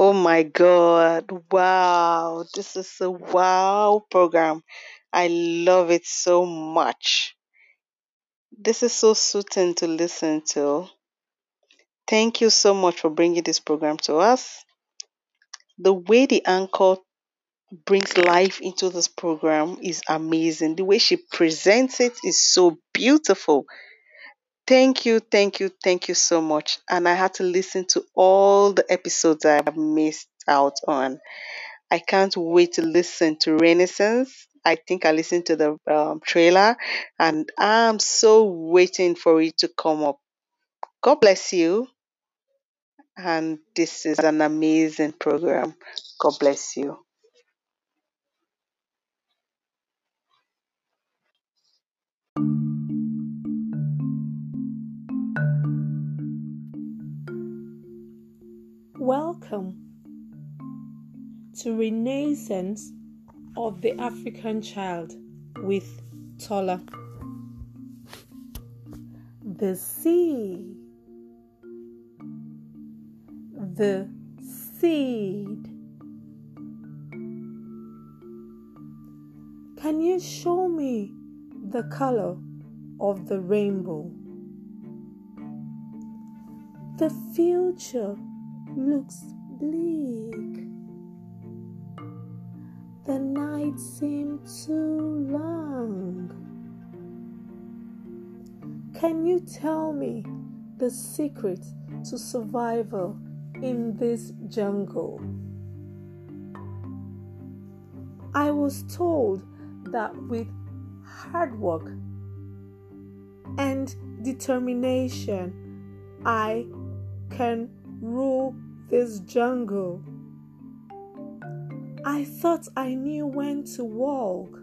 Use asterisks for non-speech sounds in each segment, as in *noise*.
Oh my God. Wow. This is a wow program. I love it so much. This is so soothing to listen to. Thank you so much for bringing this program to us. The way the anchor brings life into this program is amazing. The way she presents it is so beautiful. Thank you, thank you, thank you so much. And I had to listen to all the episodes I have missed out on. I can't wait to listen to Renaissance. I think I listened to the um, trailer and I'm so waiting for it to come up. God bless you. And this is an amazing program. God bless you. Welcome to Renaissance of the African Child with Tola. The sea, the seed. Can you show me the color of the rainbow? The future looks bleak. The night seemed too long. Can you tell me the secret to survival in this jungle? I was told that with hard work and determination, I can rule this jungle. I thought I knew when to walk,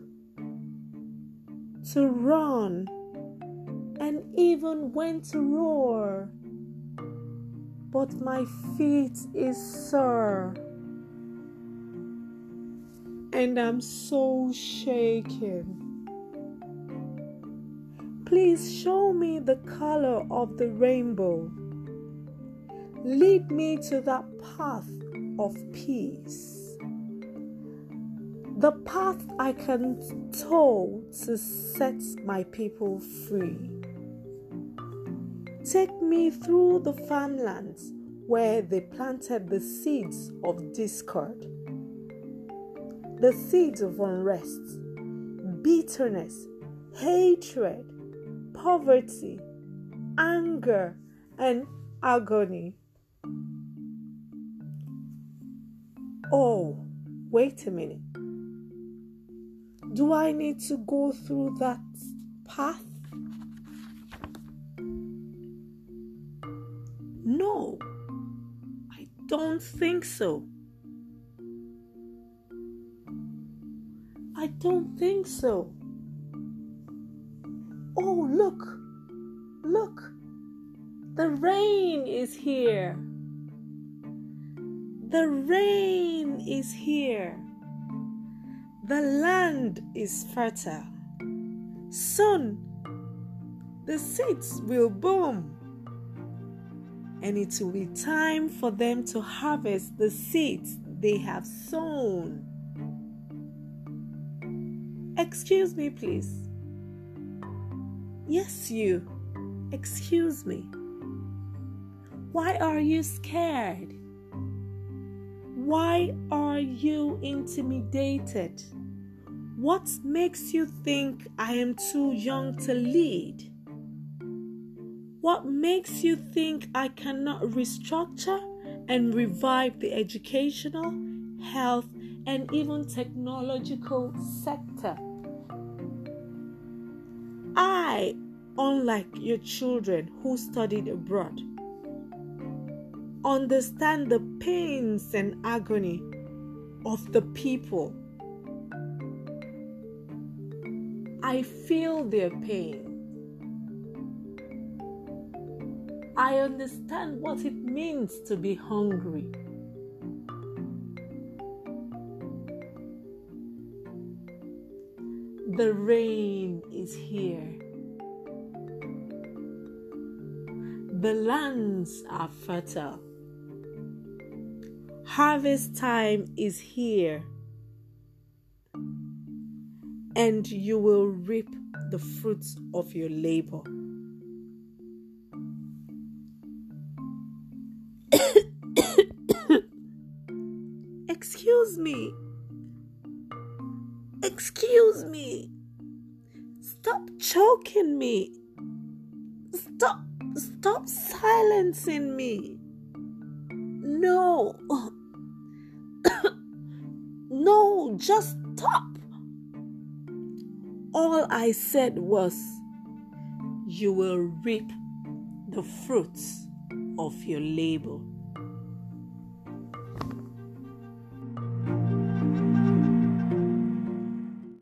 to run, and even when to roar. But my feet is sore, and I'm so shaken. Please show me the color of the rainbow. Lead me to that path of peace. The path I can toe to set my people free. Take me through the farmlands where they planted the seeds of discord, the seeds of unrest, bitterness, hatred, poverty, anger, and agony. Oh, wait a minute. Do I need to go through that path? No, I don't think so. I don't think so. Oh, look, look, the rain is here. The rain is here. The land is fertile. Soon the seeds will boom. And it will be time for them to harvest the seeds they have sown. Excuse me, please. Yes, you. Excuse me. Why are you scared? Why are you intimidated? What makes you think I am too young to lead? What makes you think I cannot restructure and revive the educational, health, and even technological sector? I, unlike your children who studied abroad, understand the pains and agony of the people. I feel their pain. I understand what it means to be hungry. The rain is here. The lands are fertile. Harvest time is here, and you will reap the fruits of your labor. *coughs* Excuse me. Excuse me. Stop choking me. Stop stop silencing me. No. Just stop. All I said was, You will reap the fruits of your labor.